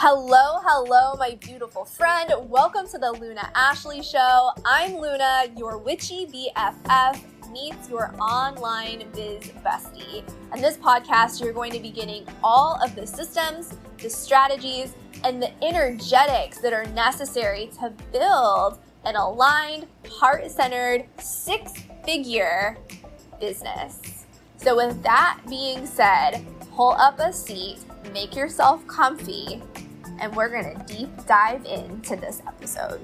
Hello, hello, my beautiful friend. Welcome to the Luna Ashley Show. I'm Luna, your witchy BFF meets your online biz bestie. And this podcast, you're going to be getting all of the systems, the strategies, and the energetics that are necessary to build an aligned, heart centered, six figure business. So, with that being said, pull up a seat, make yourself comfy, and we're going to deep dive into this episode.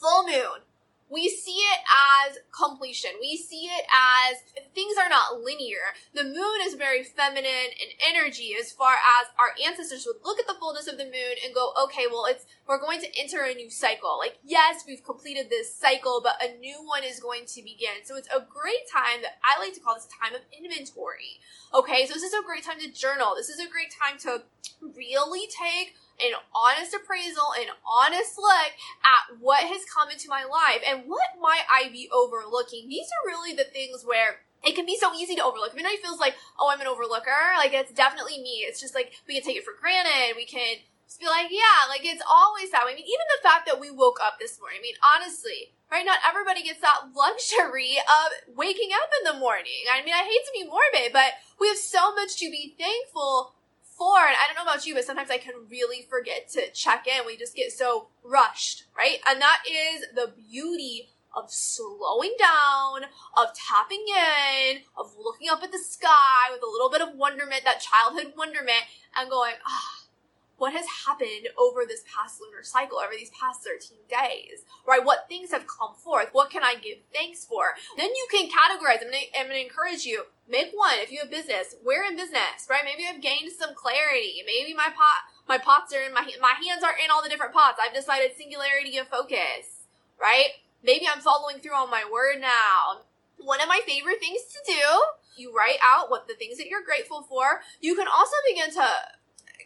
Full moon we see it as completion. We see it as things are not linear. The moon is very feminine in energy as far as our ancestors would look at the fullness of the moon and go, okay, well, it's, we're going to enter a new cycle. Like, yes, we've completed this cycle, but a new one is going to begin. So it's a great time that I like to call this time of inventory. Okay. So this is a great time to journal. This is a great time to really take an honest appraisal, an honest look at what has come into my life and what might I be overlooking. These are really the things where it can be so easy to overlook. Anybody feels like, oh, I'm an overlooker, like it's definitely me. It's just like we can take it for granted. We can just be like, yeah, like it's always that way. I mean, even the fact that we woke up this morning. I mean, honestly, right? Not everybody gets that luxury of waking up in the morning. I mean, I hate to be morbid, but we have so much to be thankful for, and I don't know about you, but sometimes I can really forget to check in. We just get so rushed, right? And that is the beauty of slowing down, of tapping in, of looking up at the sky with a little bit of wonderment, that childhood wonderment, and going, ah, what has happened over this past lunar cycle, over these past 13 days, right? What things have come forth? What can I give thanks for? Then you can categorize. I'm gonna, I'm gonna encourage you. Make one if you have business. We're in business, right? Maybe I've gained some clarity. Maybe my pot, my pots are in my, my hands are in all the different pots. I've decided singularity of focus, right? Maybe I'm following through on my word now. One of my favorite things to do, you write out what the things that you're grateful for. You can also begin to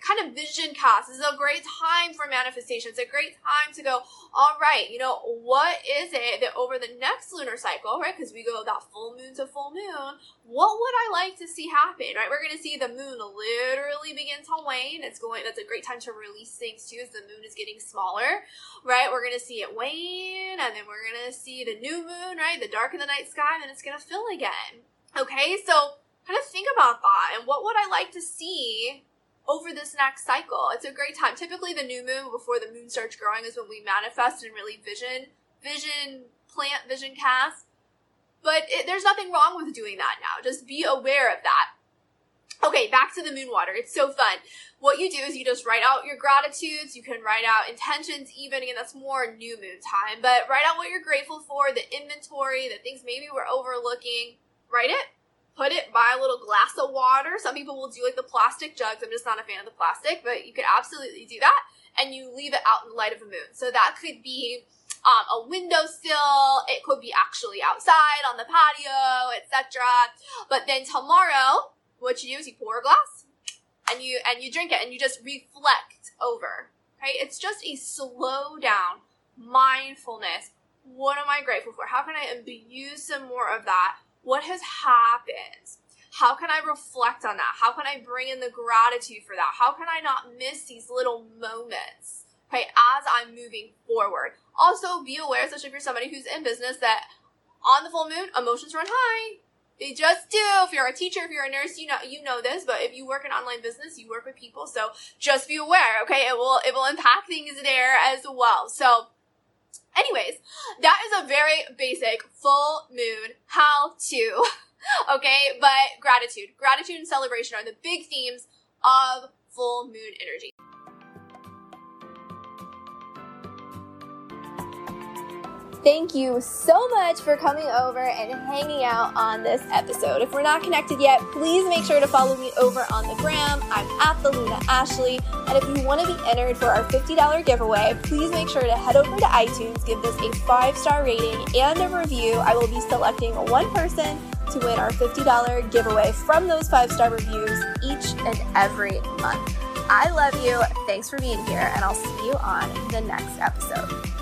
kind of vision cast. This is a great time for manifestation. It's a great time to go, all right, you know, what is it that over the next lunar cycle, right? Because we go that full moon to full moon, what would I like to see happen, right? We're going to see the moon literally begin to wane. It's going, that's a great time to release things too as the moon is getting smaller, right? We're going to see it wane and then we're going to see the new moon, right? The dark in the night sky and then it's going to fill again. Okay, so kind of think about that and what would I like to see over this next cycle. It's a great time. Typically, the new moon before the moon starts growing is when we manifest and really vision, vision, plant, vision cast. But it, there's nothing wrong with doing that now. Just be aware of that. Okay, back to the moon water. It's so fun. What you do is you just write out your gratitudes. You can write out intentions, even again, that's more new moon time. But write out what you're grateful for, the inventory, the things maybe we're overlooking. Write it put it by a little glass of water. Some people will do like the plastic jugs. I'm just not a fan of the plastic, but you could absolutely do that. And you leave it out in the light of the moon. So that could be um, a windowsill. It could be actually outside on the patio, etc. But then tomorrow, what you do is you pour a glass and you and you drink it and you just reflect over. Right? It's just a slow down mindfulness. What am I grateful for? How can I imbue some more of that what has happened? How can I reflect on that? How can I bring in the gratitude for that? How can I not miss these little moments, right, as I'm moving forward? Also, be aware, especially if you're somebody who's in business, that on the full moon, emotions run high. They just do. If you're a teacher, if you're a nurse, you know you know this. But if you work in online business, you work with people, so just be aware. Okay, it will it will impact things there as well. So Anyways, that is a very basic full moon how to. okay, but gratitude, gratitude and celebration are the big themes of full moon energy. Thank you so much for coming over and hanging out on this episode. If we're not connected yet, please make sure to follow me over on the gram. I'm at the Luna Ashley. And if you want to be entered for our $50 giveaway, please make sure to head over to iTunes, give this a five star rating and a review. I will be selecting one person to win our $50 giveaway from those five star reviews each and every month. I love you. Thanks for being here, and I'll see you on the next episode.